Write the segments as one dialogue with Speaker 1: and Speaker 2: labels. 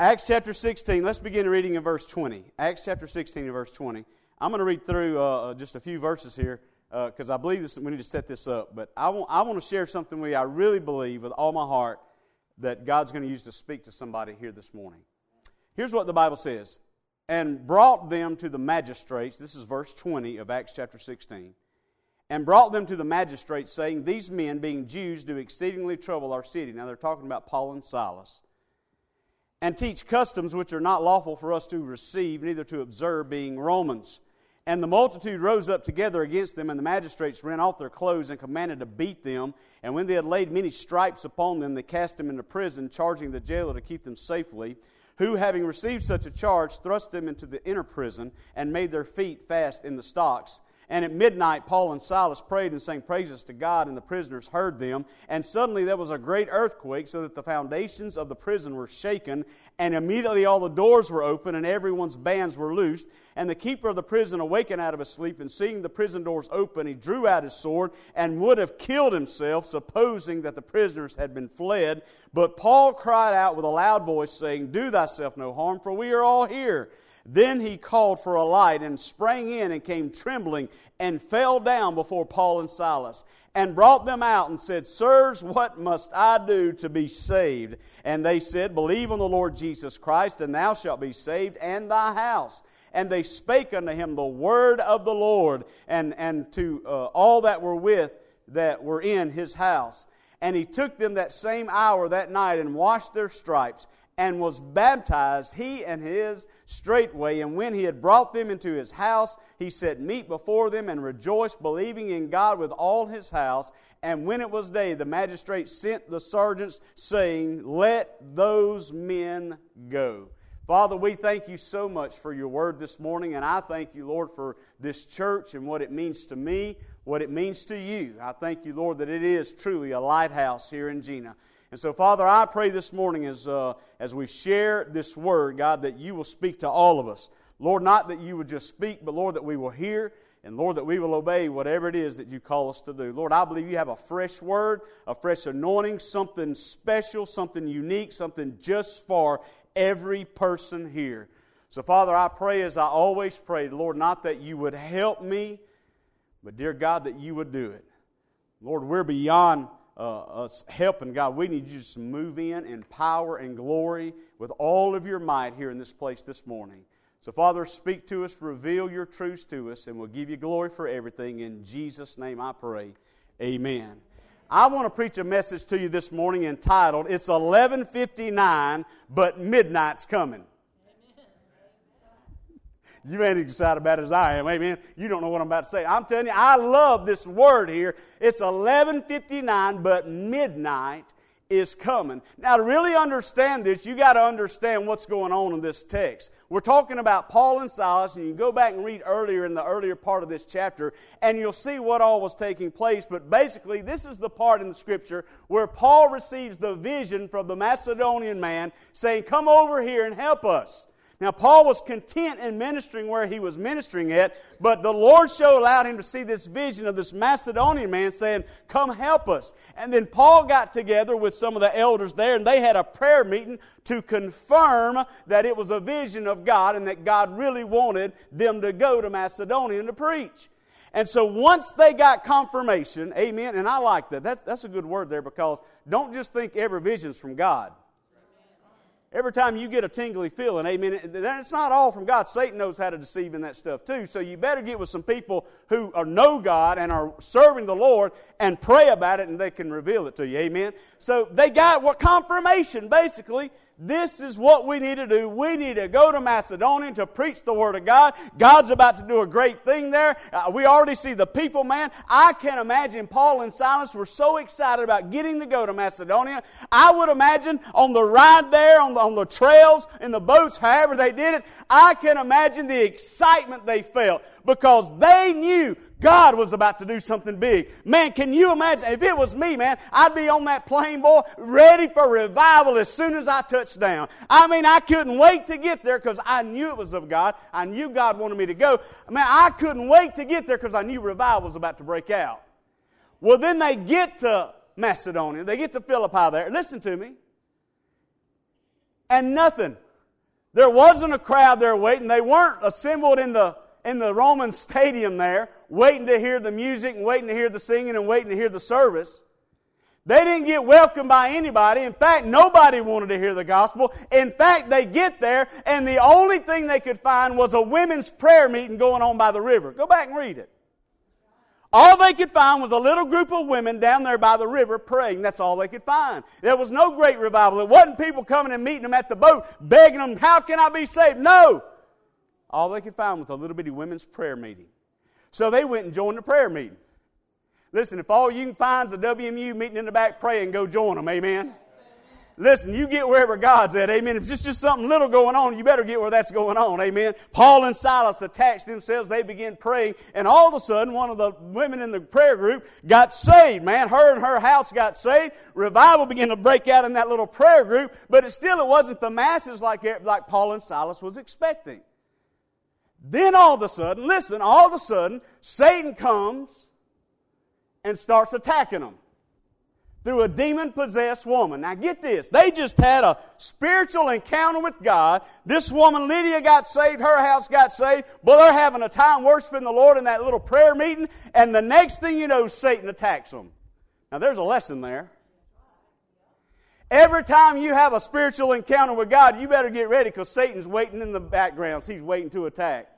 Speaker 1: Acts chapter 16, let's begin reading in verse 20. Acts chapter 16 and verse 20. I'm going to read through uh, just a few verses here because uh, I believe this, we need to set this up. But I want, I want to share something with you I really believe with all my heart that God's going to use to speak to somebody here this morning. Here's what the Bible says And brought them to the magistrates. This is verse 20 of Acts chapter 16. And brought them to the magistrates, saying, These men, being Jews, do exceedingly trouble our city. Now they're talking about Paul and Silas and teach customs which are not lawful for us to receive, neither to observe, being Romans. And the multitude rose up together against them, and the magistrates rent off their clothes and commanded to beat them. And when they had laid many stripes upon them, they cast them into prison, charging the jailer to keep them safely. Who, having received such a charge, thrust them into the inner prison and made their feet fast in the stocks. And at midnight, Paul and Silas prayed and sang praises to God, and the prisoners heard them. And suddenly there was a great earthquake, so that the foundations of the prison were shaken. And immediately all the doors were open, and everyone's bands were loosed. And the keeper of the prison awakened out of his sleep, and seeing the prison doors open, he drew out his sword and would have killed himself, supposing that the prisoners had been fled. But Paul cried out with a loud voice, saying, Do thyself no harm, for we are all here. Then he called for a light and sprang in and came trembling and fell down before Paul and Silas and brought them out and said, Sirs, what must I do to be saved? And they said, Believe on the Lord Jesus Christ, and thou shalt be saved, and thy house. And they spake unto him the word of the Lord, and, and to uh, all that were with that were in his house. And he took them that same hour that night and washed their stripes and was baptized, he and his straightway. And when he had brought them into his house, he set meat before them and rejoiced, believing in God with all his house. And when it was day, the magistrate sent the sergeants, saying, Let those men go. Father, we thank you so much for your word this morning, and I thank you, Lord, for this church and what it means to me, what it means to you. I thank you, Lord, that it is truly a lighthouse here in Jena. And so, Father, I pray this morning as, uh, as we share this word, God, that you will speak to all of us. Lord, not that you would just speak, but Lord, that we will hear, and Lord, that we will obey whatever it is that you call us to do. Lord, I believe you have a fresh word, a fresh anointing, something special, something unique, something just for every person here. So, Father, I pray as I always pray, Lord, not that you would help me, but dear God, that you would do it. Lord, we're beyond uh, us helping, God, we need you to move in in power and glory with all of your might here in this place this morning. So, Father, speak to us, reveal your truths to us, and we'll give you glory for everything. In Jesus' name I pray. Amen. I want to preach a message to you this morning entitled, It's 1159, but midnight's coming. You ain't excited about it as I am. Amen. You don't know what I'm about to say. I'm telling you, I love this word here. It's 11:59, but midnight is coming. Now, to really understand this, you got to understand what's going on in this text. We're talking about Paul and Silas, and you go back and read earlier in the earlier part of this chapter, and you'll see what all was taking place. But basically, this is the part in the scripture where Paul receives the vision from the Macedonian man saying, Come over here and help us. Now, Paul was content in ministering where he was ministering at, but the Lord show allowed him to see this vision of this Macedonian man saying, Come help us. And then Paul got together with some of the elders there, and they had a prayer meeting to confirm that it was a vision of God and that God really wanted them to go to Macedonia to preach. And so once they got confirmation, amen, and I like that. That's, that's a good word there because don't just think every vision's from God. Every time you get a tingly feeling, amen, it's not all from God. Satan knows how to deceive in that stuff too. So you better get with some people who are know God and are serving the Lord and pray about it and they can reveal it to you, amen. So they got what confirmation basically this is what we need to do. We need to go to Macedonia to preach the Word of God. God's about to do a great thing there. Uh, we already see the people, man. I can imagine Paul and Silas were so excited about getting to go to Macedonia. I would imagine on the ride there, on the, on the trails, in the boats, however they did it, I can imagine the excitement they felt because they knew God was about to do something big. Man, can you imagine? If it was me, man, I'd be on that plane, boy, ready for revival as soon as I touched down. I mean, I couldn't wait to get there because I knew it was of God. I knew God wanted me to go. Man, I couldn't wait to get there because I knew revival was about to break out. Well, then they get to Macedonia. They get to Philippi there. Listen to me. And nothing. There wasn't a crowd there waiting. They weren't assembled in the, in the Roman stadium there, waiting to hear the music and waiting to hear the singing and waiting to hear the service. They didn't get welcomed by anybody. In fact, nobody wanted to hear the gospel. In fact, they get there, and the only thing they could find was a women's prayer meeting going on by the river. Go back and read it. All they could find was a little group of women down there by the river praying. That's all they could find. There was no great revival. It wasn't people coming and meeting them at the boat, begging them, How can I be saved? No. All they could find was a little bitty women's prayer meeting. So they went and joined the prayer meeting. Listen, if all you can find is a WMU meeting in the back praying, go join them. Amen. Listen, you get wherever God's at. Amen. If it's just something little going on, you better get where that's going on. Amen. Paul and Silas attached themselves. They began praying. And all of a sudden, one of the women in the prayer group got saved, man. Her and her house got saved. Revival began to break out in that little prayer group. But it still, it wasn't the masses like, like Paul and Silas was expecting. Then all of a sudden, listen, all of a sudden, Satan comes and starts attacking them through a demon possessed woman. Now get this. They just had a spiritual encounter with God. This woman, Lydia, got saved. Her house got saved. But they're having a time worshiping the Lord in that little prayer meeting. And the next thing you know, Satan attacks them. Now there's a lesson there. Every time you have a spiritual encounter with God, you better get ready because Satan's waiting in the background. He's waiting to attack.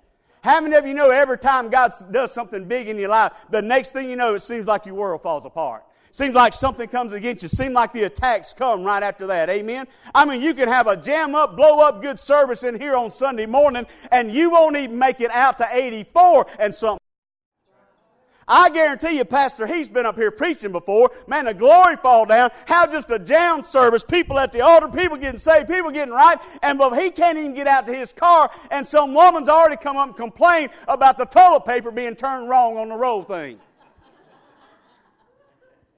Speaker 1: How many of you know every time God does something big in your life, the next thing you know, it seems like your world falls apart? Seems like something comes against you. Seems like the attacks come right after that. Amen. I mean, you can have a jam up, blow up good service in here on Sunday morning, and you won't even make it out to 84 and something. I guarantee you, Pastor, he's been up here preaching before. Man, the glory fall down. How just a jam service, people at the altar, people getting saved, people getting right, and but he can't even get out to his car, and some woman's already come up and complained about the toilet paper being turned wrong on the roll thing.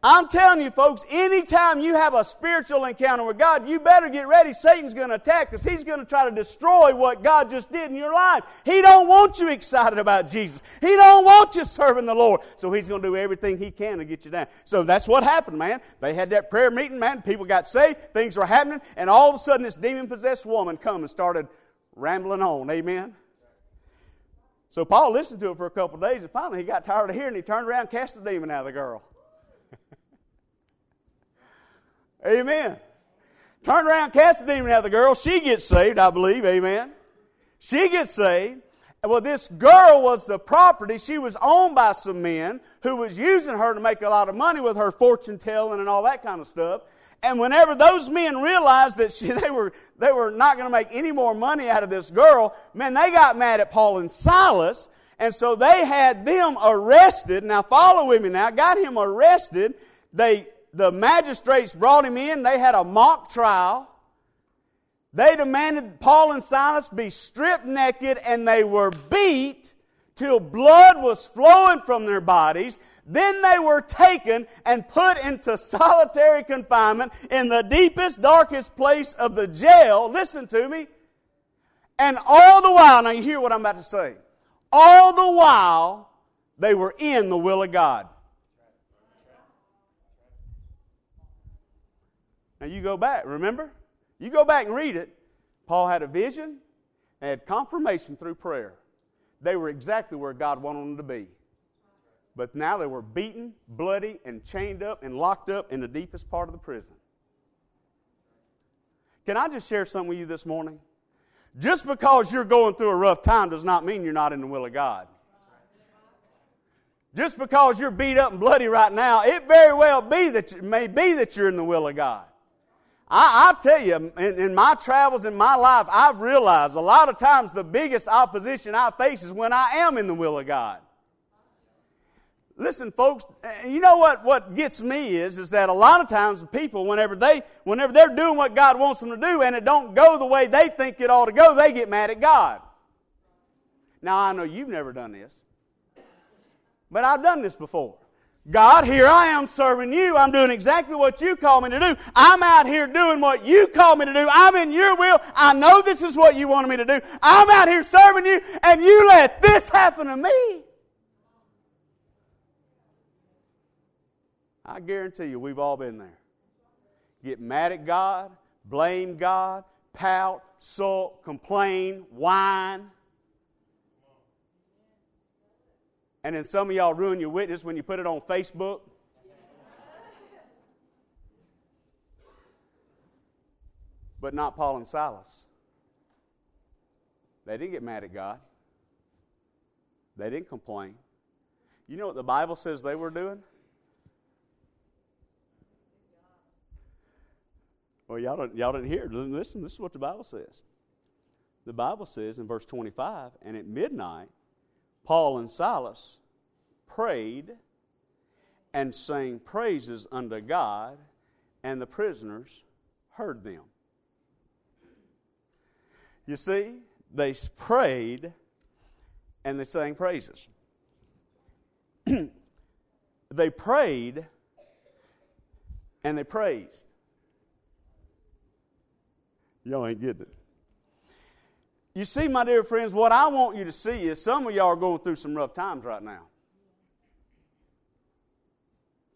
Speaker 1: I'm telling you, folks, anytime you have a spiritual encounter with God, you better get ready. Satan's going to attack because he's going to try to destroy what God just did in your life. He don't want you excited about Jesus. He don't want you serving the Lord. So he's going to do everything he can to get you down. So that's what happened, man. They had that prayer meeting, man. People got saved. Things were happening. And all of a sudden, this demon-possessed woman come and started rambling on. Amen. So Paul listened to it for a couple days, and finally he got tired of hearing. He turned around, cast the demon out of the girl. Amen. Turn around, cast the demon out of the girl. She gets saved, I believe. Amen. She gets saved. Well, this girl was the property. She was owned by some men who was using her to make a lot of money with her fortune telling and all that kind of stuff. And whenever those men realized that she, they were they were not going to make any more money out of this girl, man, they got mad at Paul and Silas, and so they had them arrested. Now, follow with me. Now, got him arrested. They the magistrates brought him in. They had a mock trial. They demanded Paul and Silas be stripped naked and they were beat till blood was flowing from their bodies. Then they were taken and put into solitary confinement in the deepest, darkest place of the jail. Listen to me. And all the while, now you hear what I'm about to say. All the while, they were in the will of God. Now you go back, remember? You go back and read it. Paul had a vision and had confirmation through prayer. They were exactly where God wanted them to be. But now they were beaten, bloody, and chained up and locked up in the deepest part of the prison. Can I just share something with you this morning? Just because you're going through a rough time does not mean you're not in the will of God. Just because you're beat up and bloody right now, it very well be that it may be that you're in the will of God. I, tell you, in, in, my travels in my life, I've realized a lot of times the biggest opposition I face is when I am in the will of God. Listen, folks, you know what, what gets me is, is that a lot of times people, whenever they, whenever they're doing what God wants them to do and it don't go the way they think it ought to go, they get mad at God. Now, I know you've never done this, but I've done this before. God, here I am serving you. I'm doing exactly what you call me to do. I'm out here doing what you call me to do. I'm in your will. I know this is what you wanted me to do. I'm out here serving you, and you let this happen to me. I guarantee you, we've all been there. Get mad at God, blame God, pout, sulk, complain, whine. And then some of y'all ruin your witness when you put it on Facebook. But not Paul and Silas. They didn't get mad at God. They didn't complain. You know what the Bible says they were doing? Well, y'all, don't, y'all didn't hear. Listen, this is what the Bible says. The Bible says in verse 25, and at midnight, Paul and Silas prayed and sang praises unto God, and the prisoners heard them. You see, they prayed and they sang praises. they prayed and they praised. Y'all ain't getting it. You see, my dear friends, what I want you to see is some of y'all are going through some rough times right now.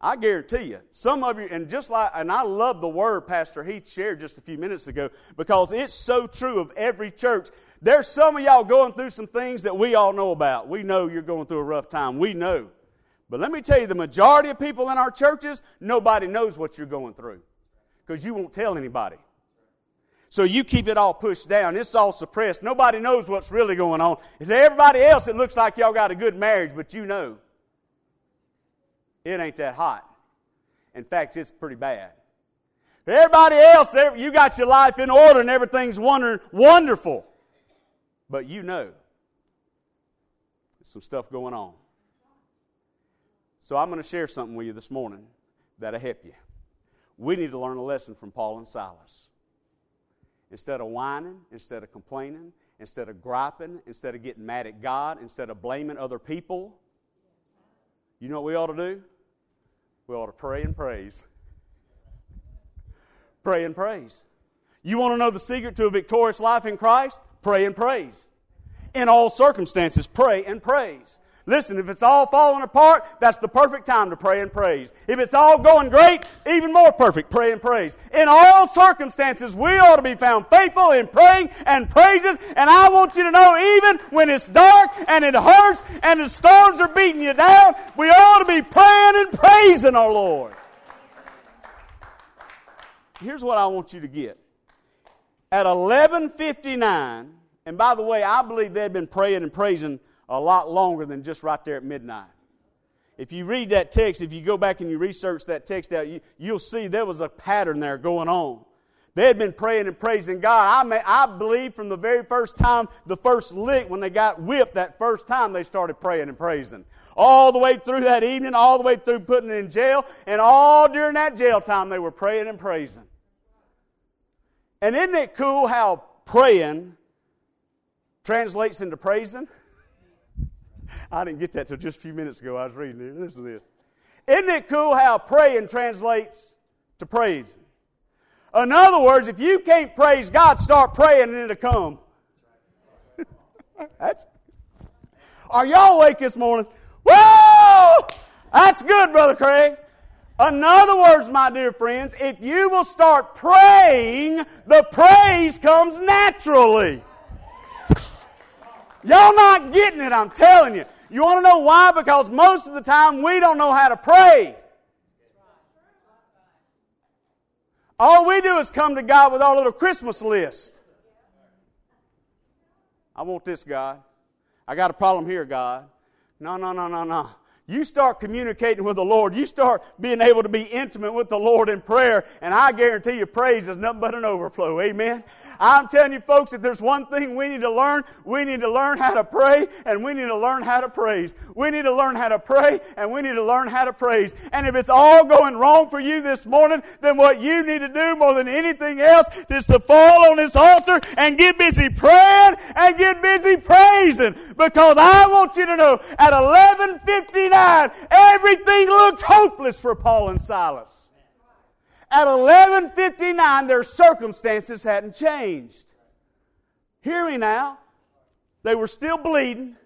Speaker 1: I guarantee you, some of you, and just like, and I love the word Pastor Heath shared just a few minutes ago because it's so true of every church. There's some of y'all going through some things that we all know about. We know you're going through a rough time. We know. But let me tell you, the majority of people in our churches, nobody knows what you're going through because you won't tell anybody. So you keep it all pushed down. It's all suppressed. Nobody knows what's really going on. To everybody else, it looks like y'all got a good marriage, but you know it ain't that hot. In fact, it's pretty bad. Everybody else, you got your life in order and everything's wonderful. But you know there's some stuff going on. So I'm going to share something with you this morning that'll help you. We need to learn a lesson from Paul and Silas. Instead of whining, instead of complaining, instead of griping, instead of getting mad at God, instead of blaming other people, you know what we ought to do? We ought to pray and praise. Pray and praise. You want to know the secret to a victorious life in Christ? Pray and praise. In all circumstances, pray and praise. Listen, if it's all falling apart, that's the perfect time to pray and praise. If it's all going great, even more perfect, pray and praise. In all circumstances, we ought to be found faithful in praying and praises. And I want you to know, even when it's dark and it hurts and the storms are beating you down, we ought to be praying and praising our Lord. Here's what I want you to get. At 11:59, and by the way, I believe they've been praying and praising a lot longer than just right there at midnight. If you read that text, if you go back and you research that text out, you, will see there was a pattern there going on. They had been praying and praising God. I, may, I believe from the very first time, the first lick, when they got whipped that first time, they started praying and praising. All the way through that evening, all the way through putting in jail, and all during that jail time, they were praying and praising. And isn't it cool how praying translates into praising? I didn't get that till just a few minutes ago. I was reading it. Listen to this. Isn't it cool how praying translates to praise? In other words, if you can't praise God, start praying and it'll come. That's, are y'all awake this morning? Whoa! That's good, Brother Craig. In other words, my dear friends, if you will start praying, the praise comes naturally. Y'all not getting it, I'm telling you. You want to know why? Because most of the time we don't know how to pray. All we do is come to God with our little Christmas list. I want this, God. I got a problem here, God. No, no, no, no, no. You start communicating with the Lord. You start being able to be intimate with the Lord in prayer, and I guarantee you praise is nothing but an overflow. Amen. I'm telling you, folks, if there's one thing we need to learn, we need to learn how to pray and we need to learn how to praise. We need to learn how to pray and we need to learn how to praise. And if it's all going wrong for you this morning, then what you need to do more than anything else is to fall on this altar and get busy praying and get busy praising. Because I want you to know at 1159, everything looked hopeless for Paul and Silas. At 11:59 their circumstances hadn't changed. Hear me now. They were still bleeding.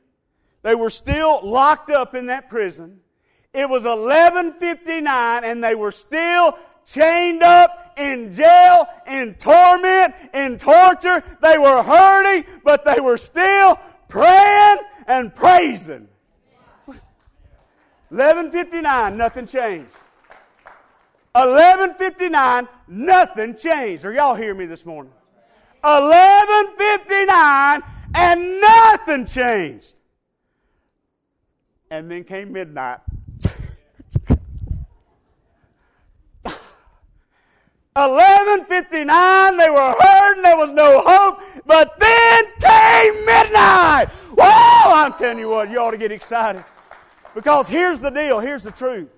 Speaker 1: They were still locked up in that prison. It was 11:59 and they were still chained up, in jail, in torment, in torture. They were hurting, but they were still praying and praising. 1159, nothing changed. 1159, nothing changed. Are y'all hear me this morning? 1159 and nothing changed. And then came midnight. 1159, they were hurting, there was no hope, but then came midnight. Whoa, I'm telling you what, you ought to get excited. Because here's the deal, here's the truth.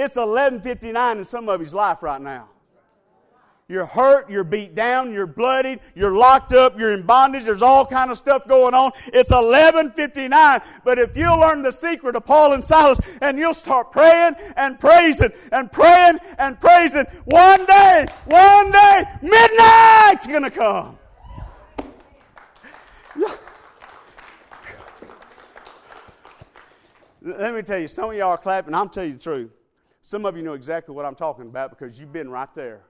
Speaker 1: It's 1159 in some of his life right now. You're hurt, you're beat down, you're bloodied, you're locked up, you're in bondage, there's all kind of stuff going on. It's 1159. But if you'll learn the secret of Paul and Silas and you'll start praying and praising and praying and praising, one day, one day, midnight's gonna come. Let me tell you, some of y'all are clapping. I'm telling you the truth. Some of you know exactly what I'm talking about because you've been right there.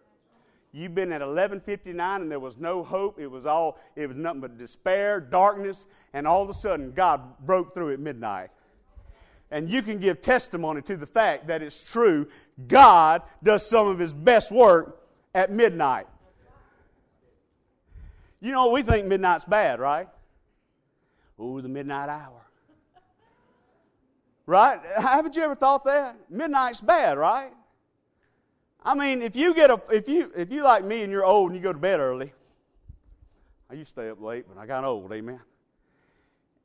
Speaker 1: You've been at 1159 and there was no hope. It was all, it was nothing but despair, darkness, and all of a sudden God broke through at midnight. And you can give testimony to the fact that it's true. God does some of his best work at midnight. You know, we think midnight's bad, right? Oh, the midnight hour. Right? Haven't you ever thought that? Midnight's bad, right? I mean, if you get a if you if you like me and you're old and you go to bed early, I used to stay up late, but I got old, amen.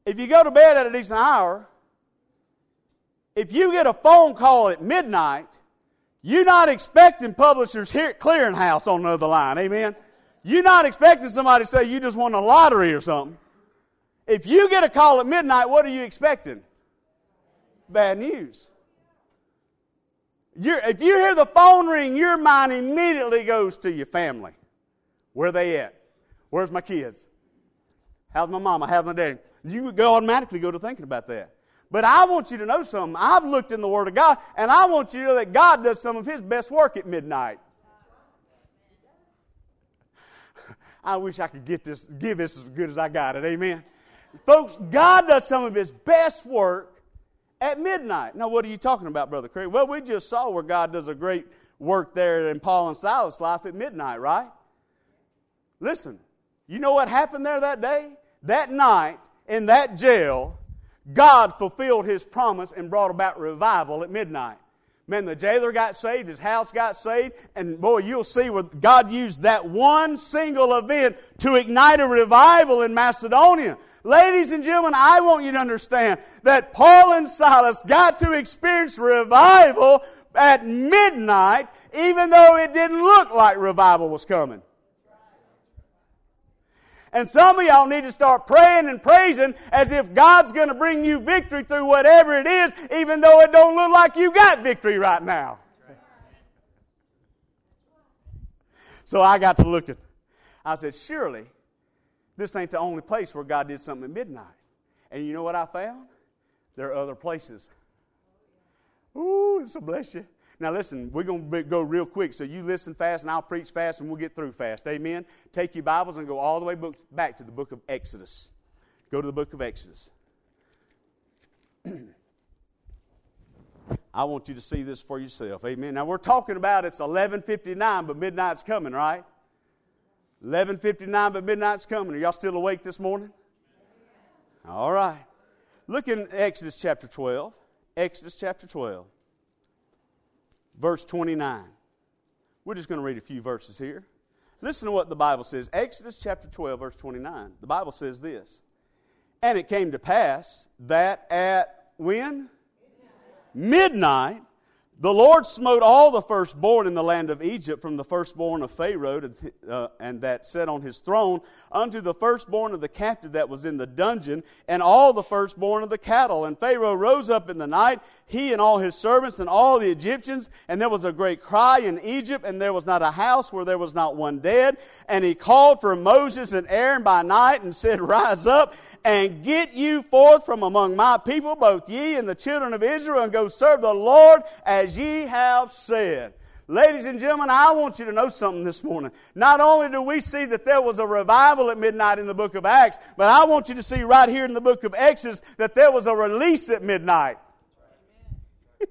Speaker 1: If you go to bed at a decent hour, if you get a phone call at midnight, you're not expecting publishers here at Clearinghouse on the other line, amen. You're not expecting somebody to say you just won a lottery or something. If you get a call at midnight, what are you expecting? Bad news. You're, if you hear the phone ring, your mind immediately goes to your family. Where are they at? Where's my kids? How's my mama? How's my daddy? You go automatically go to thinking about that. But I want you to know something. I've looked in the Word of God, and I want you to know that God does some of His best work at midnight. I wish I could get this, give this as good as I got it. Amen. Folks, God does some of His best work at midnight. Now, what are you talking about, Brother Craig? Well, we just saw where God does a great work there in Paul and Silas' life at midnight, right? Listen, you know what happened there that day? That night, in that jail, God fulfilled his promise and brought about revival at midnight. Man, the jailer got saved, his house got saved, and boy, you'll see where God used that one single event to ignite a revival in Macedonia. Ladies and gentlemen, I want you to understand that Paul and Silas got to experience revival at midnight, even though it didn't look like revival was coming. And some of y'all need to start praying and praising as if God's going to bring you victory through whatever it is, even though it don't look like you got victory right now. So I got to looking. I said, surely this ain't the only place where God did something at midnight. And you know what I found? There are other places. Ooh, so bless you. Now, listen, we're going to go real quick, so you listen fast and I'll preach fast and we'll get through fast. Amen. Take your Bibles and go all the way back to the book of Exodus. Go to the book of Exodus. I want you to see this for yourself. Amen. Now, we're talking about it's 11:59, but midnight's coming, right? 11:59, but midnight's coming. Are y'all still awake this morning? All right. Look in Exodus chapter 12. Exodus chapter 12 verse 29. We're just going to read a few verses here. Listen to what the Bible says. Exodus chapter 12, verse 29. The Bible says this. And it came to pass that at when? Midnight, the Lord smote all the firstborn in the land of Egypt, from the firstborn of Pharaoh uh, and that sat on his throne, unto the firstborn of the captive that was in the dungeon, and all the firstborn of the cattle. And Pharaoh rose up in the night, he and all his servants and all the Egyptians, and there was a great cry in Egypt, and there was not a house where there was not one dead. And he called for Moses and Aaron by night and said, Rise up and get you forth from among my people, both ye and the children of Israel, and go serve the Lord as ye have said. Ladies and gentlemen, I want you to know something this morning. Not only do we see that there was a revival at midnight in the book of Acts, but I want you to see right here in the book of Exodus that there was a release at midnight.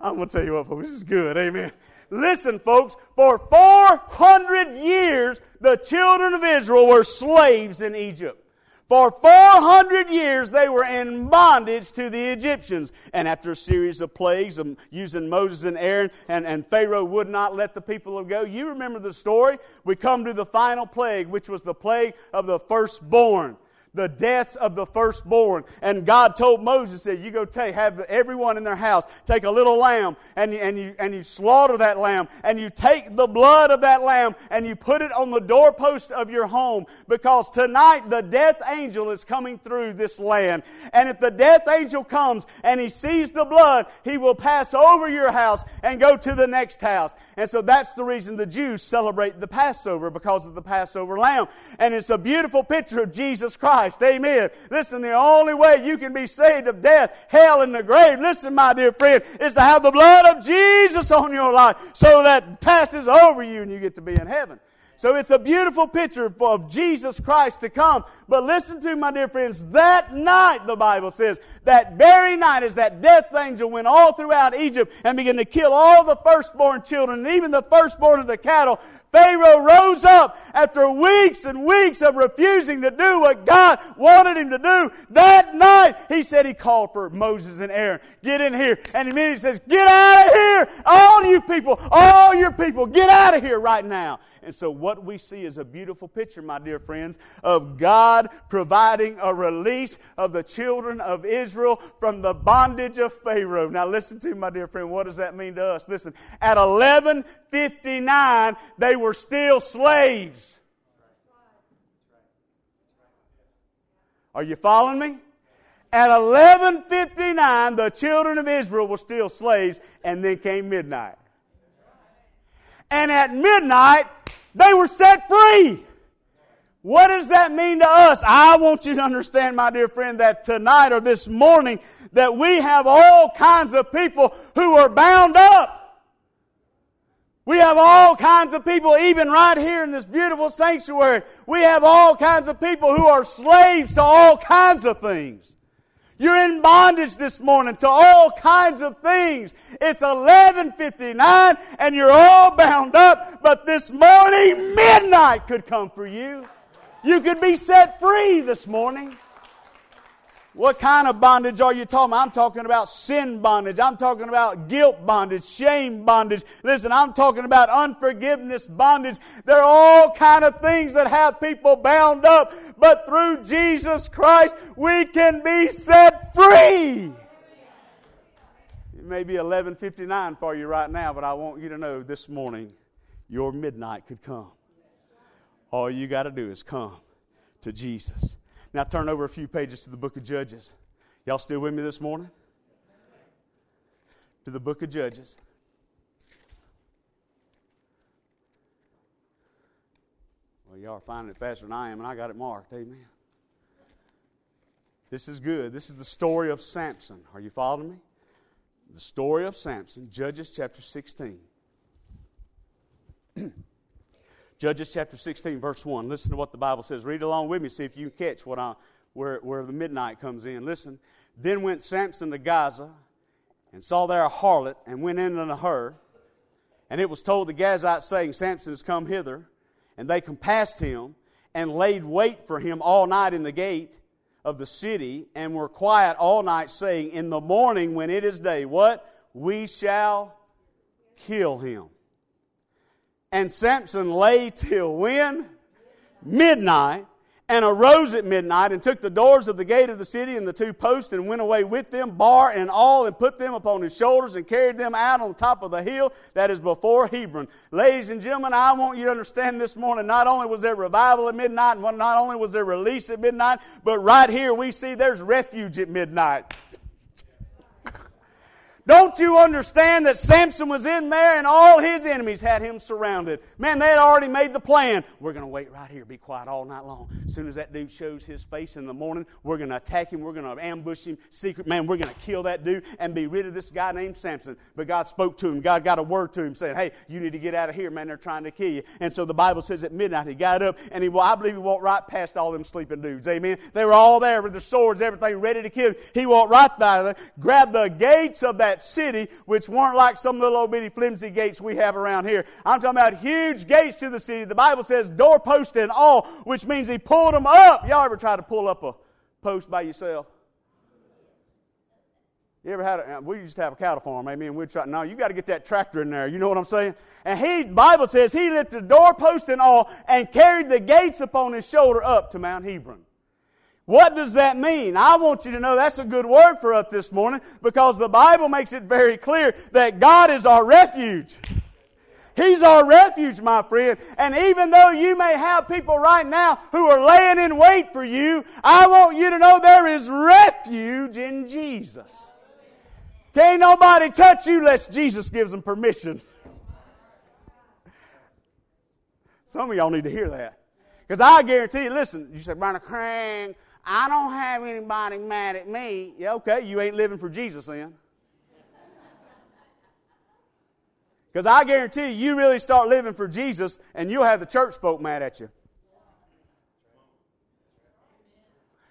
Speaker 1: I'm going to tell you what, folks, this is good. Amen. Listen, folks, for 400 years, the children of Israel were slaves in Egypt. For 400 years, they were in bondage to the Egyptians. And after a series of plagues of using Moses and Aaron, and, and Pharaoh would not let the people go. You remember the story? We come to the final plague, which was the plague of the firstborn the deaths of the firstborn. And God told Moses, said, you go take, have everyone in their house, take a little lamb, and you, and you, and you slaughter that lamb, and you take the blood of that lamb, and you put it on the doorpost of your home, because tonight the death angel is coming through this land. And if the death angel comes and he sees the blood, he will pass over your house and go to the next house. And so that's the reason the Jews celebrate the Passover, because of the Passover lamb. And it's a beautiful picture of Jesus Christ Christ. Amen. Listen, the only way you can be saved of death, hell, and the grave, listen, my dear friend, is to have the blood of Jesus on your life so that passes over you and you get to be in heaven. So it's a beautiful picture of Jesus Christ to come. But listen to my dear friends, that night, the Bible says, that very night is that death angel went all throughout Egypt and began to kill all the firstborn children and even the firstborn of the cattle, Pharaoh rose up after weeks and weeks of refusing to do what God wanted him to do. That night, he said he called for Moses and Aaron. Get in here. And immediately says, Get out of here! All you people, all your people, get out of here right now. And so, what we see is a beautiful picture, my dear friends, of God providing a release of the children of Israel from the bondage of Pharaoh. Now, listen to my dear friend. What does that mean to us? Listen, at 1159, they were still slaves. Are you following me? At 1159, the children of Israel were still slaves, and then came midnight. And at midnight, they were set free. What does that mean to us? I want you to understand, my dear friend, that tonight or this morning, that we have all kinds of people who are bound up. We have all kinds of people, even right here in this beautiful sanctuary. We have all kinds of people who are slaves to all kinds of things. You're in bondage this morning to all kinds of things. It's 11:59 and you're all bound up, but this morning midnight could come for you. You could be set free this morning. What kind of bondage are you talking about? I'm talking about sin bondage. I'm talking about guilt bondage, shame bondage. Listen, I'm talking about unforgiveness bondage. There are all kind of things that have people bound up, but through Jesus Christ, we can be set free. It may be 11:59 for you right now, but I want you to know this morning your midnight could come. All you got to do is come to Jesus. Now turn over a few pages to the book of Judges. Y'all still with me this morning? To the book of Judges. Well, y'all are finding it faster than I am, and I got it marked. Amen. This is good. This is the story of Samson. Are you following me? The story of Samson, Judges chapter 16. Judges chapter 16, verse 1. Listen to what the Bible says. Read along with me, see if you can catch what I, where, where the midnight comes in. Listen. Then went Samson to Gaza and saw there a harlot and went in unto her. And it was told the Gazites, saying, Samson has come hither. And they compassed him and laid wait for him all night in the gate of the city and were quiet all night, saying, In the morning when it is day, what? We shall kill him. And Samson lay till when? Midnight. And arose at midnight and took the doors of the gate of the city and the two posts and went away with them, bar and all, and put them upon his shoulders and carried them out on top of the hill that is before Hebron. Ladies and gentlemen, I want you to understand this morning not only was there revival at midnight, and not only was there release at midnight, but right here we see there's refuge at midnight. Don't you understand that Samson was in there and all his enemies had him surrounded? Man, they had already made the plan. We're going to wait right here, be quiet all night long. As soon as that dude shows his face in the morning, we're going to attack him. We're going to ambush him. Secret, man, we're going to kill that dude and be rid of this guy named Samson. But God spoke to him. God got a word to him saying, hey, you need to get out of here, man. They're trying to kill you. And so the Bible says at midnight he got up and he, well, I believe he walked right past all them sleeping dudes. Amen. They were all there with their swords, everything ready to kill him. He walked right by them, grabbed the gates of that city, which weren't like some little old bitty flimsy gates we have around here. I'm talking about huge gates to the city. The Bible says doorpost and all, which means he pulled them up. Y'all ever try to pull up a post by yourself? You ever had a, we used to have a cattle farm, amen. We'd try, no, you got to get that tractor in there. You know what I'm saying? And he, Bible says, he lifted the doorpost and all and carried the gates upon his shoulder up to Mount Hebron. What does that mean? I want you to know that's a good word for us this morning because the Bible makes it very clear that God is our refuge. He's our refuge, my friend. And even though you may have people right now who are laying in wait for you, I want you to know there is refuge in Jesus. Can't nobody touch you unless Jesus gives them permission. Some of y'all need to hear that. Because I guarantee you, listen, you said, Brother Craig, I don't have anybody mad at me. Yeah, okay, you ain't living for Jesus then. Because I guarantee you, you really start living for Jesus and you'll have the church folk mad at you.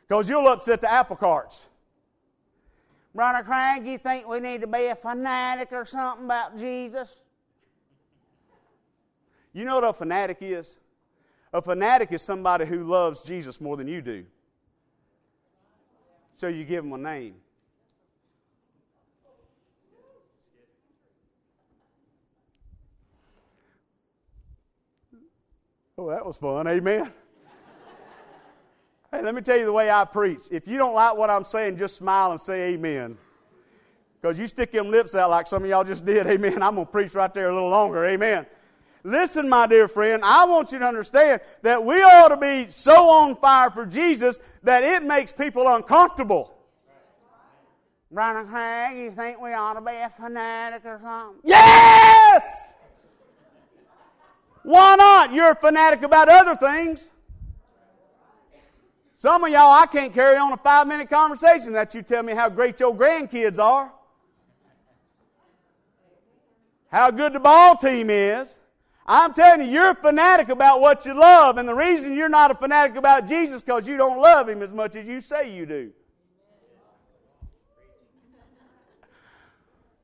Speaker 1: Because you'll upset the apple carts. Brother Craig, you think we need to be a fanatic or something about Jesus? You know what a fanatic is? A fanatic is somebody who loves Jesus more than you do. So you give them a name. Oh, that was fun. Amen. hey, let me tell you the way I preach. If you don't like what I'm saying, just smile and say amen. Because you stick them lips out like some of y'all just did, amen. I'm going to preach right there a little longer, amen. Listen, my dear friend, I want you to understand that we ought to be so on fire for Jesus that it makes people uncomfortable. Brother Craig, you think we ought to be a fanatic or something? Yes! Why not? You're a fanatic about other things. Some of y'all, I can't carry on a five minute conversation that you tell me how great your grandkids are, how good the ball team is. I'm telling you, you're a fanatic about what you love, and the reason you're not a fanatic about Jesus because you don't love Him as much as you say you do.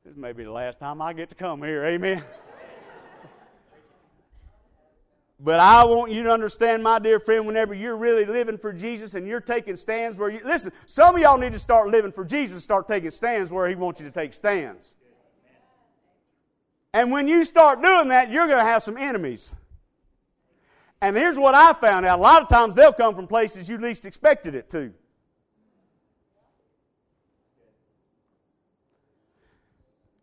Speaker 1: This may be the last time I get to come here. Amen. But I want you to understand, my dear friend, whenever you're really living for Jesus and you're taking stands where you listen, some of y'all need to start living for Jesus, start taking stands where He wants you to take stands. And when you start doing that, you're going to have some enemies. And here's what I found out a lot of times they'll come from places you least expected it to.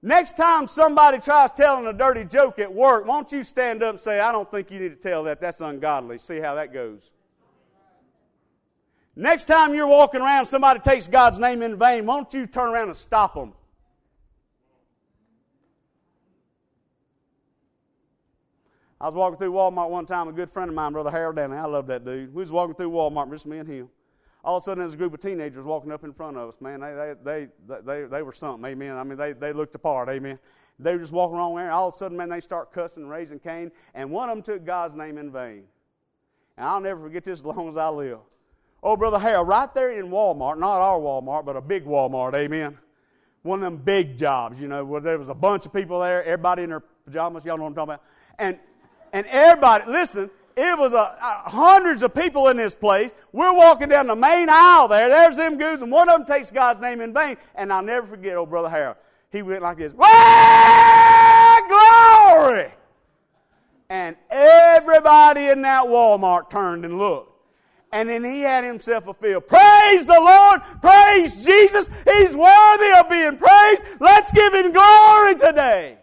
Speaker 1: Next time somebody tries telling a dirty joke at work, won't you stand up and say, I don't think you need to tell that. That's ungodly. See how that goes. Next time you're walking around, somebody takes God's name in vain, won't you turn around and stop them? I was walking through Walmart one time, a good friend of mine, Brother Harold Downey. I love that dude. We was walking through Walmart, just me and him all of a sudden there's a group of teenagers walking up in front of us. Man, they, they, they, they, they were something, amen. I mean, they, they looked apart, amen. They were just walking around there. All of a sudden, man, they start cussing and raising Cain, and one of them took God's name in vain. And I'll never forget this as long as I live. Oh, Brother Harold, right there in Walmart, not our Walmart, but a big Walmart, amen. One of them big jobs, you know, where there was a bunch of people there, everybody in their pajamas, y'all know what I'm talking about. And, and everybody, listen, it was a, hundreds of people in this place. We're walking down the main aisle there. There's them goose, and one of them takes God's name in vain. And I'll never forget old Brother Harold. He went like this, glory! And everybody in that Walmart turned and looked. And then he had himself a field. Praise the Lord! Praise Jesus! He's worthy of being praised! Let's give him glory today!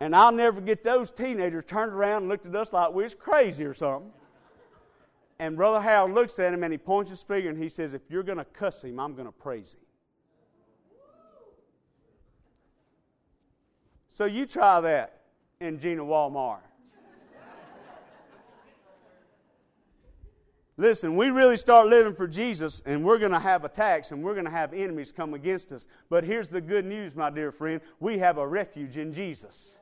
Speaker 1: And I'll never get those teenagers turned around and looked at us like we was crazy or something. And Brother Harold looks at him and he points his finger and he says, If you're going to cuss him, I'm going to praise him. So you try that in Jena Walmart. Listen, we really start living for Jesus, and we're going to have attacks and we're going to have enemies come against us. But here's the good news, my dear friend we have a refuge in Jesus.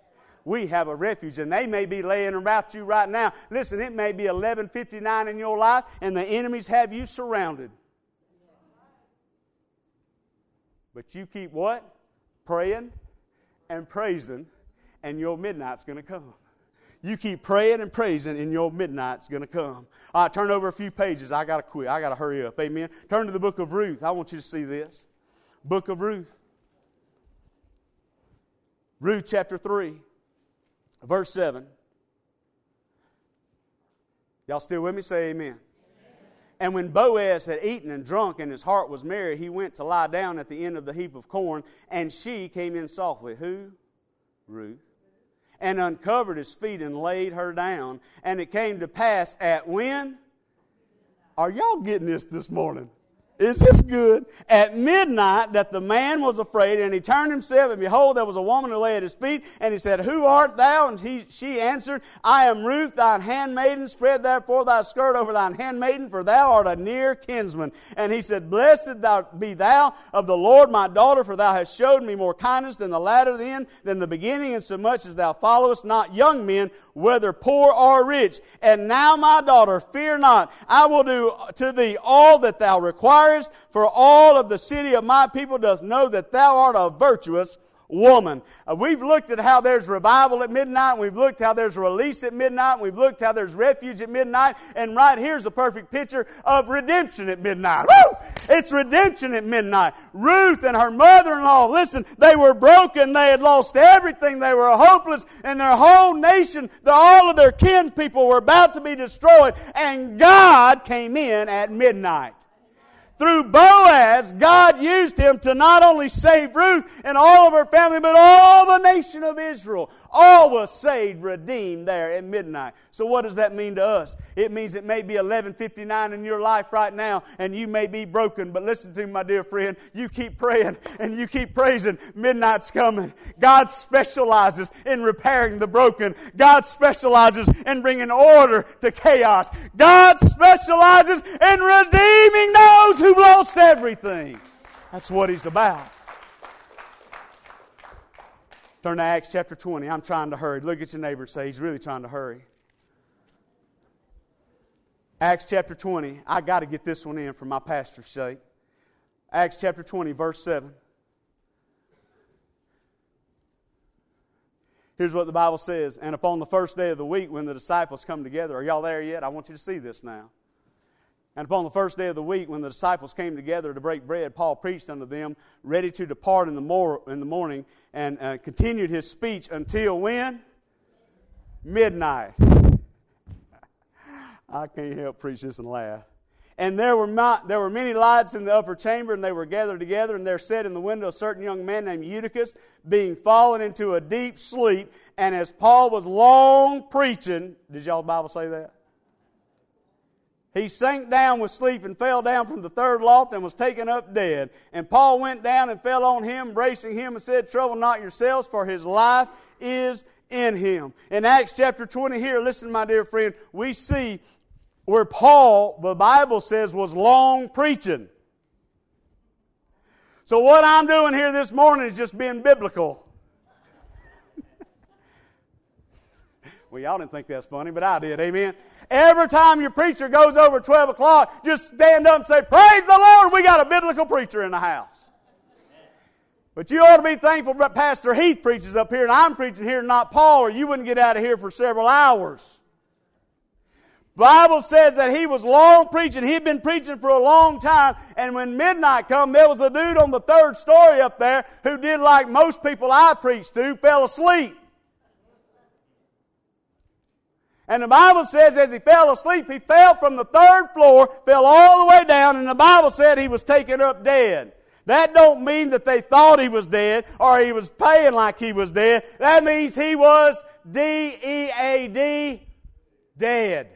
Speaker 1: We have a refuge, and they may be laying about you right now. Listen, it may be 11:59 in your life, and the enemies have you surrounded. But you keep what? Praying and praising, and your midnight's going to come. You keep praying and praising, and your midnight's going to come. All right, turn over a few pages. I got to quit. I got to hurry up. Amen. Turn to the book of Ruth. I want you to see this. Book of Ruth. Ruth chapter 3, verse 7. Y'all still with me? Say amen. And when Boaz had eaten and drunk and his heart was merry, he went to lie down at the end of the heap of corn, and she came in softly. Who? Ruth and uncovered his feet and laid her down. And it came to pass at when? Are y'all getting this this morning? Is this good? At midnight, that the man was afraid, and he turned himself, and behold, there was a woman who lay at his feet, and he said, Who art thou? And he, she answered, I am Ruth, thine handmaiden. Spread therefore thy skirt over thine handmaiden, for thou art a near kinsman. And he said, Blessed thou be thou of the Lord, my daughter, for thou hast showed me more kindness than the latter then, than the beginning, and so much as thou followest not young men, whether poor or rich. And now, my daughter, fear not. I will do to thee all that thou requirest for all of the city of my people doth know that thou art a virtuous woman. Uh, we've looked at how there's revival at midnight. We've looked how there's release at midnight. We've looked how there's refuge at midnight. And right here's a perfect picture of redemption at midnight. Woo! It's redemption at midnight. Ruth and her mother-in-law, listen, they were broken. They had lost everything. They were hopeless. And their whole nation, the, all of their kin people were about to be destroyed. And God came in at midnight through Boaz, God used him to not only save Ruth and all of her family, but all the nation of Israel. All was saved, redeemed there at midnight. So what does that mean to us? It means it may be 11:59 in your life right now, and you may be broken. But listen to me, my dear friend. You keep praying and you keep praising. Midnight's coming. God specializes in repairing the broken. God specializes in bringing order to chaos. God specializes in redeeming those who lost everything. That's what He's about. Turn to Acts chapter 20. I'm trying to hurry. Look at your neighbor and say, He's really trying to hurry. Acts chapter 20. I got to get this one in for my pastor's sake. Acts chapter 20, verse 7. Here's what the Bible says. And upon the first day of the week, when the disciples come together, are y'all there yet? I want you to see this now. And upon the first day of the week, when the disciples came together to break bread, Paul preached unto them, ready to depart in the, mor- in the morning, and uh, continued his speech until when? Midnight. I can't help preach this and laugh. And there were, not, there were many lights in the upper chamber, and they were gathered together, and there sat in the window a certain young man named Eutychus, being fallen into a deep sleep. And as Paul was long preaching, did y'all Bible say that? He sank down with sleep and fell down from the third loft and was taken up dead. And Paul went down and fell on him, embracing him, and said, Trouble not yourselves, for his life is in him. In Acts chapter 20 here, listen, my dear friend, we see where Paul, the Bible says, was long preaching. So what I'm doing here this morning is just being biblical. Well, y'all didn't think that's funny, but I did. Amen. Every time your preacher goes over 12 o'clock, just stand up and say, Praise the Lord, we got a biblical preacher in the house. But you ought to be thankful that Pastor Heath preaches up here and I'm preaching here, not Paul, or you wouldn't get out of here for several hours. Bible says that he was long preaching. He'd been preaching for a long time. And when midnight come, there was a dude on the third story up there who did like most people I preached to, fell asleep. And the Bible says as he fell asleep, he fell from the third floor, fell all the way down, and the Bible said he was taken up dead. That don't mean that they thought he was dead or he was paying like he was dead. That means he was D-E-A-D, dead.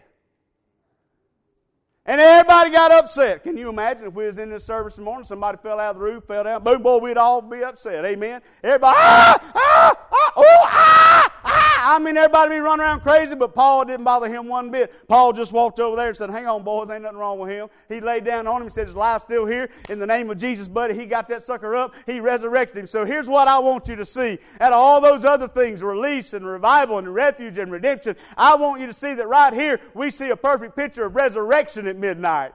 Speaker 1: And everybody got upset. Can you imagine if we was in this service this morning, somebody fell out of the roof, fell down, boom, boy, we'd all be upset. Amen. Everybody, ah, ah, ah, oh, ah. I mean, everybody be running around crazy, but Paul didn't bother him one bit. Paul just walked over there and said, hang on, boys, ain't nothing wrong with him. He laid down on him and said, his life's still here. In the name of Jesus, buddy, he got that sucker up. He resurrected him. So here's what I want you to see. Out of all those other things, release and revival and refuge and redemption, I want you to see that right here we see a perfect picture of resurrection at midnight.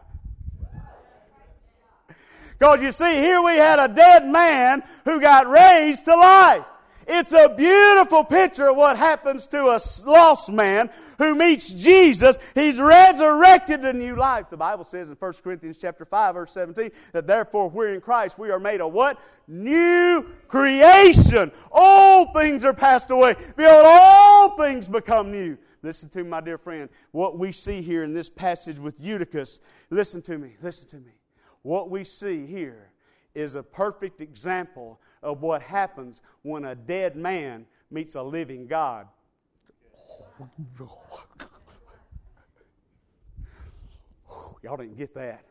Speaker 1: Because you see, here we had a dead man who got raised to life. It's a beautiful picture of what happens to a lost man who meets Jesus. He's resurrected to new life. The Bible says in 1 Corinthians chapter 5, verse 17, that therefore we're in Christ, we are made a what? New creation. All things are passed away. Behold, all things become new. Listen to me, my dear friend. What we see here in this passage with Eutychus, listen to me, listen to me. What we see here is a perfect example of what happens when a dead man meets a living God. Y'all didn't get that.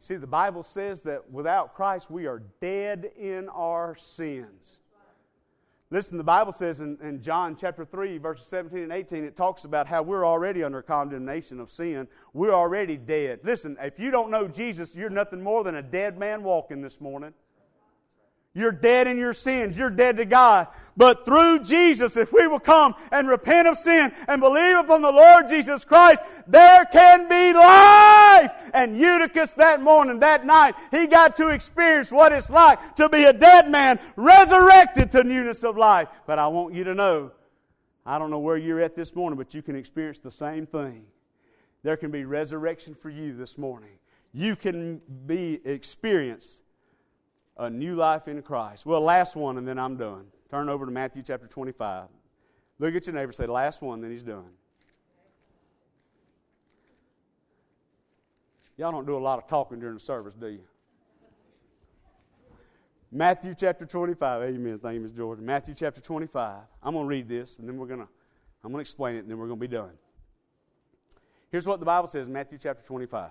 Speaker 1: See, the Bible says that without Christ, we are dead in our sins. Listen, the Bible says in, in, John chapter 3, verses 17 and 18, it talks about how we're already under condemnation of sin. We're already dead. Listen, if you don't know Jesus, you're nothing more than a dead man walking this morning. You're dead in your sins. You're dead to God. But through Jesus, if we will come and repent of sin and believe upon the Lord Jesus Christ, there can be life. And Eutychus that morning, that night, he got to experience what it's like to be a dead man resurrected to newness of life. But I want you to know, I don't know where you're at this morning, but you can experience the same thing. There can be resurrection for you this morning. You can be experienced a new life in Christ. Well, last one, and then I'm done. Turn over to Matthew chapter 25. Look at your neighbor, say, last one, then he's done. Y'all don't do a lot of talking during the service, do you? Matthew chapter 25. Amen. Thank you, Ms. Jordan. Matthew chapter 25. I'm going to read this, and then we're going to, I'm going to explain it, and then we're going to be done. Here's what the Bible says, Matthew chapter 25.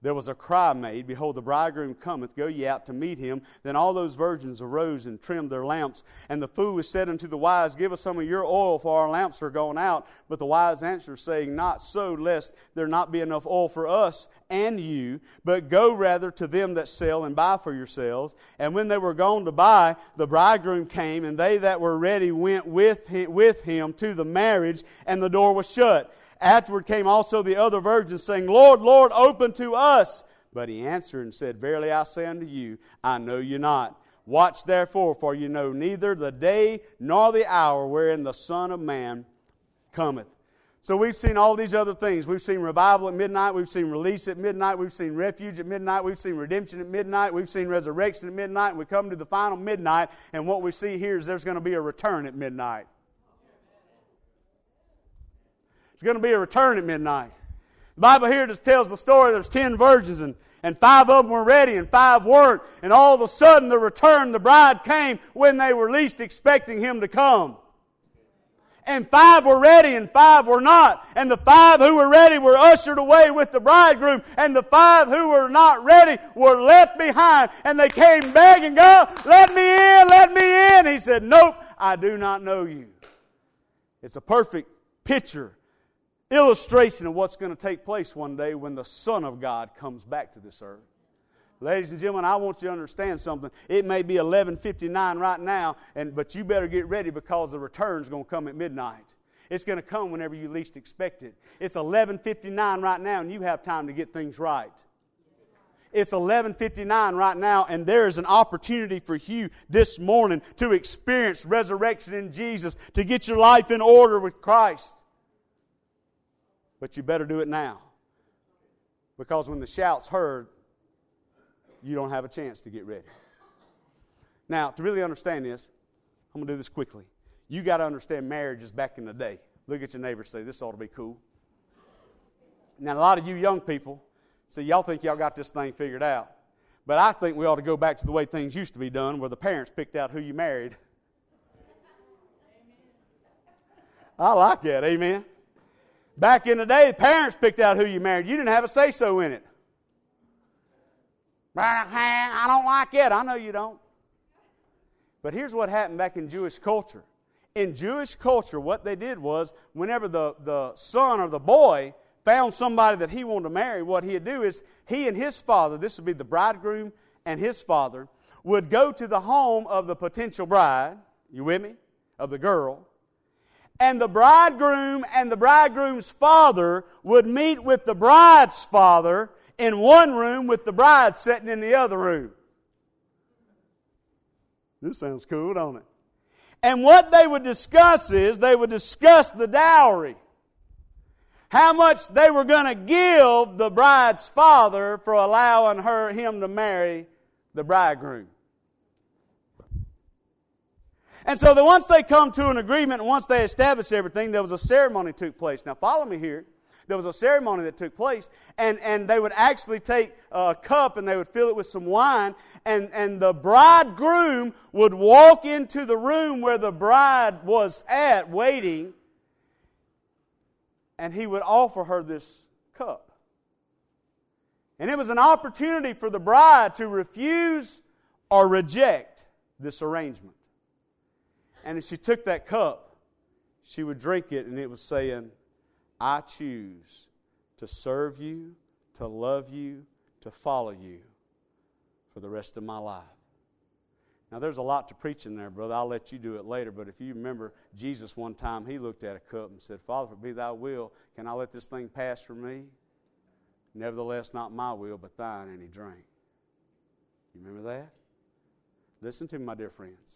Speaker 1: there was a cry made, Behold, the bridegroom cometh, go ye out to meet him. Then all those virgins arose and trimmed their lamps. And the foolish said unto the wise, Give us some of your oil, for our lamps are gone out. But the wise answered, saying, Not so, lest there not be enough oil for us and you, but go rather to them that sell and buy for yourselves. And when they were gone to buy, the bridegroom came, and they that were ready went with him, with him to the marriage, and the door was shut. Afterward came also the other virgins, saying, Lord, Lord, open to us. But he answered and said, Verily I say unto you, I know you not. Watch therefore, for you know neither the day nor the hour wherein the Son of Man cometh. So we've seen all these other things. We've seen revival at midnight. We've seen release at midnight. We've seen refuge at midnight. We've seen redemption at midnight. We've seen resurrection at midnight. And we come to the final midnight, and what we see here is there's going to be a return at midnight. There's going to be a return at midnight. The Bible here just tells the story there's ten virgins and, and five of them were ready and five weren't. And all of a sudden the return, the bride came when they were least expecting him to come. And five were ready and five were not. And the five who were ready were ushered away with the bridegroom. And the five who were not ready were left behind. And they came begging, God, let me in, let me in. He said, Nope, I do not know you. It's a perfect picture illustration of what's going to take place one day when the Son of God comes back to this earth. Ladies and gentlemen, I want you to understand something. It may be 11:59 right now, and but you better get ready because the return's going to come at midnight. It's going to come whenever you least expect it. It's 11:59 right now, and you have time to get things right. It's 11:59 right now, and there is an opportunity for you this morning to experience resurrection in Jesus, to get your life in order with Christ. But you better do it now. Because when the shout's heard, you don't have a chance to get ready. Now, to really understand this, I'm going to do this quickly. You got to understand marriage is back in the day. Look at your neighbor say, This ought to be cool. Now, a lot of you young people, see, y'all think y'all got this thing figured out. But I think we ought to go back to the way things used to be done, where the parents picked out who you married. I like that, amen. Back in the day, the parents picked out who you married. You didn't have a say so in it. I don't like it. I know you don't. But here's what happened back in Jewish culture. In Jewish culture, what they did was whenever the, the son or the boy found somebody that he wanted to marry, what he'd do is he and his father, this would be the bridegroom and his father, would go to the home of the potential bride, you with me? Of the girl. And the bridegroom and the bridegroom's father would meet with the bride's father in one room with the bride sitting in the other room. This sounds cool, don't it? And what they would discuss is they would discuss the dowry how much they were going to give the bride's father for allowing her him to marry the bridegroom. And so once they come to an agreement, and once they establish everything, there was a ceremony took place. Now follow me here. There was a ceremony that took place, and, and they would actually take a cup and they would fill it with some wine, and, and the bridegroom would walk into the room where the bride was at waiting, and he would offer her this cup. And it was an opportunity for the bride to refuse or reject this arrangement. And if she took that cup, she would drink it, and it was saying, I choose to serve you, to love you, to follow you for the rest of my life. Now, there's a lot to preach in there, brother. I'll let you do it later. But if you remember, Jesus one time, he looked at a cup and said, Father, be thy will, can I let this thing pass from me? Nevertheless, not my will, but thine. And he drank. You remember that? Listen to me, my dear friends.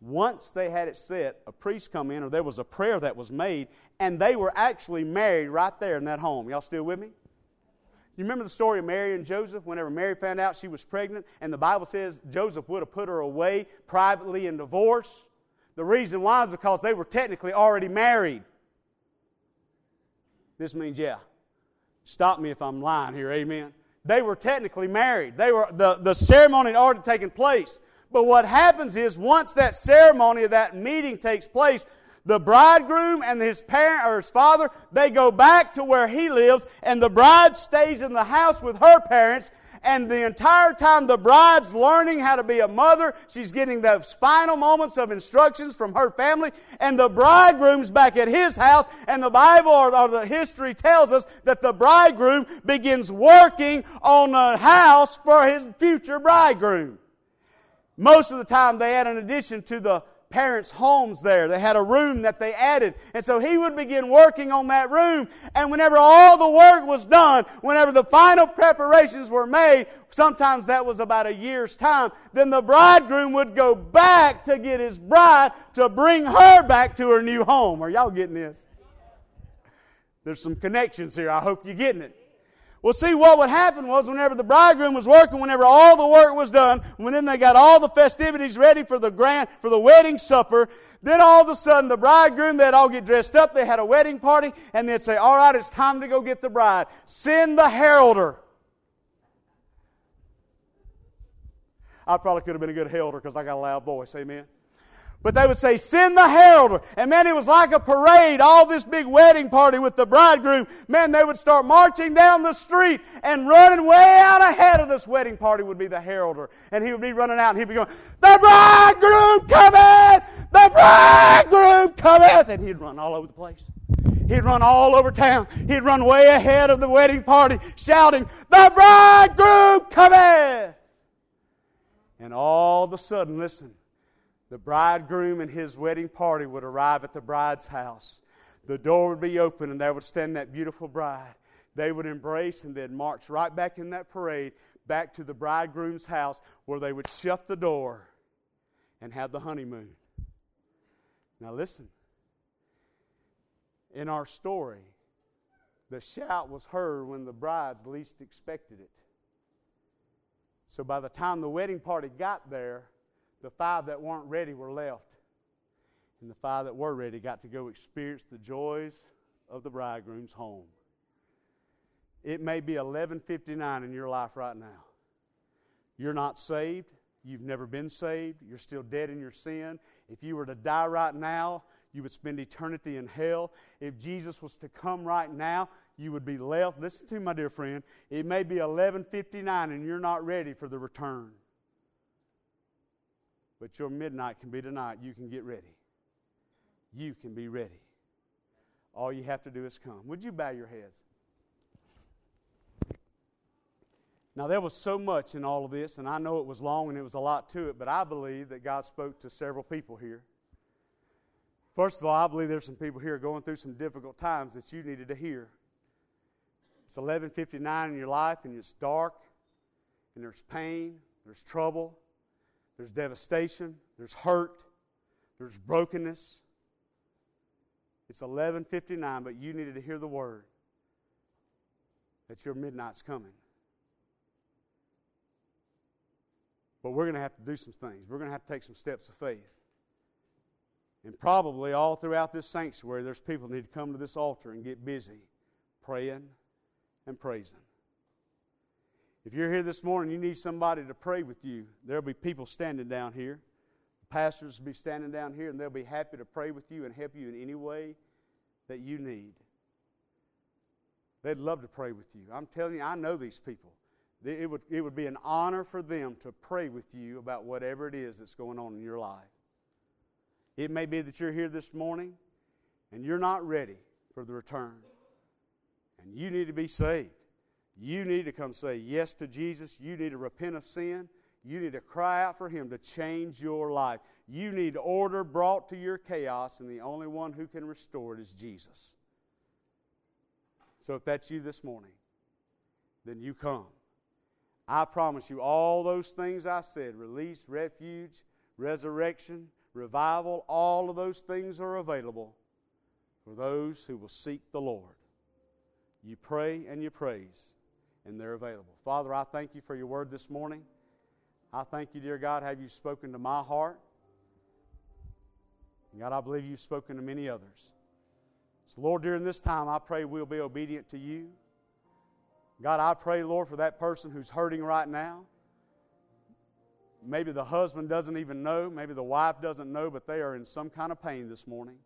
Speaker 1: Once they had it set, a priest come in, or there was a prayer that was made, and they were actually married right there in that home. Y'all still with me? You remember the story of Mary and Joseph? Whenever Mary found out she was pregnant, and the Bible says Joseph would have put her away privately in divorce. The reason why is because they were technically already married. This means, yeah. Stop me if I'm lying here, amen. They were technically married. They were the, the ceremony had already taken place. But what happens is once that ceremony of that meeting takes place, the bridegroom and his parent or his father, they go back to where he lives, and the bride stays in the house with her parents. And the entire time the bride's learning how to be a mother, she's getting those final moments of instructions from her family, and the bridegroom's back at his house, and the Bible or, or the history tells us that the bridegroom begins working on a house for his future bridegroom. Most of the time they add an addition to the parents' homes there. They had a room that they added. And so he would begin working on that room. And whenever all the work was done, whenever the final preparations were made, sometimes that was about a year's time, then the bridegroom would go back to get his bride to bring her back to her new home. Are y'all getting this? There's some connections here. I hope you're getting it. Well, see, what would happen was whenever the bridegroom was working, whenever all the work was done, when then they got all the festivities ready for the grand, for the wedding supper, then all of a sudden the bridegroom, they'd all get dressed up, they had a wedding party, and they'd say, all right, it's time to go get the bride. Send the heralder. I probably could have been a good heralder because I got a loud voice. Amen. But they would say, send the herald. And man, it was like a parade, all this big wedding party with the bridegroom. Man, they would start marching down the street and running way out ahead of this wedding party would be the heralder. And he would be running out and he'd be going, the bridegroom cometh! The bridegroom cometh! And he'd run all over the place. He'd run all over town. He'd run way ahead of the wedding party, shouting, The bridegroom cometh! And all of a sudden, listen, the bridegroom and his wedding party would arrive at the bride's house. The door would be open, and there would stand that beautiful bride. They would embrace and they'd march right back in that parade back to the bridegroom's house where they would shut the door and have the honeymoon. Now, listen. In our story, the shout was heard when the brides least expected it. So by the time the wedding party got there, the five that weren't ready were left. And the five that were ready got to go experience the joys of the bridegroom's home. It may be 11:59 in your life right now. You're not saved. You've never been saved. You're still dead in your sin. If you were to die right now, you would spend eternity in hell. If Jesus was to come right now, you would be left. Listen to me, my dear friend. It may be 11:59 and you're not ready for the return. But your midnight can be tonight. You can get ready. You can be ready. All you have to do is come. Would you bow your heads? Now, there was so much in all of this, and I know it was long and it was a lot to it, but I believe that God spoke to several people here. First of all, I believe there's some people here going through some difficult times that you needed to hear. It's 11:59 in your life, and it's dark, and there's pain, there's trouble, there's devastation, there's hurt, there's brokenness. It's 11:59, but you needed to hear the word that your midnight's coming. But we're going to have to do some things. We're going to have to take some steps of faith. And probably all throughout this sanctuary, there's people who need to come to this altar and get busy praying and praising. If you're here this morning, you need somebody to pray with you. There'll be people standing down here. Pastors will be standing down here, and they'll be happy to pray with you and help you in any way that you need. They'd love to pray with you. I'm telling you, I know these people. It would, it would be an honor for them to pray with you about whatever it is that's going on in your life. It may be that you're here this morning and you're not ready for the return. And you need to be saved. You need to come say yes to Jesus. You need to repent of sin. You need to cry out for Him to change your life. You need order brought to your chaos, and the only one who can restore it is Jesus. So if that's you this morning, then you come. I promise you, all those things I said release, refuge, resurrection, revival all of those things are available for those who will seek the Lord. You pray and you praise, and they're available. Father, I thank you for your word this morning. I thank you, dear God, have you spoken to my heart. God, I believe you've spoken to many others. So, Lord, during this time, I pray we'll be obedient to you. God, I pray, Lord, for that person who's hurting right now. Maybe the husband doesn't even know, maybe the wife doesn't know, but they are in some kind of pain this morning.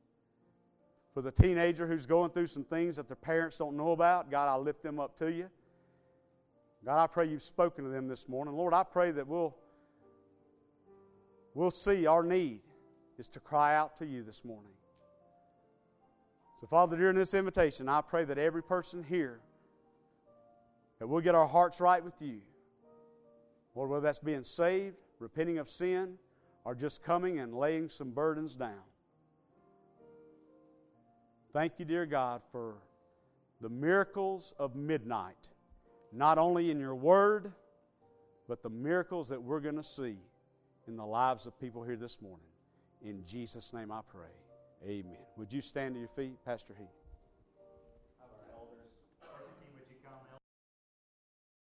Speaker 1: For the teenager who's going through some things that their parents don't know about, God, I lift them up to you. God, I pray you've spoken to them this morning. Lord, I pray that we'll, we'll see our need is to cry out to you this morning. So, Father, during this invitation, I pray that every person here that we'll get our hearts right with you. Lord, whether that's being saved, repenting of sin, or just coming and laying some burdens down. Thank you, dear God, for the miracles of midnight, not only in your word, but the miracles that we're going to see in the lives of people here this morning. In Jesus' name I pray. Amen. Would you stand to your feet, Pastor Heath?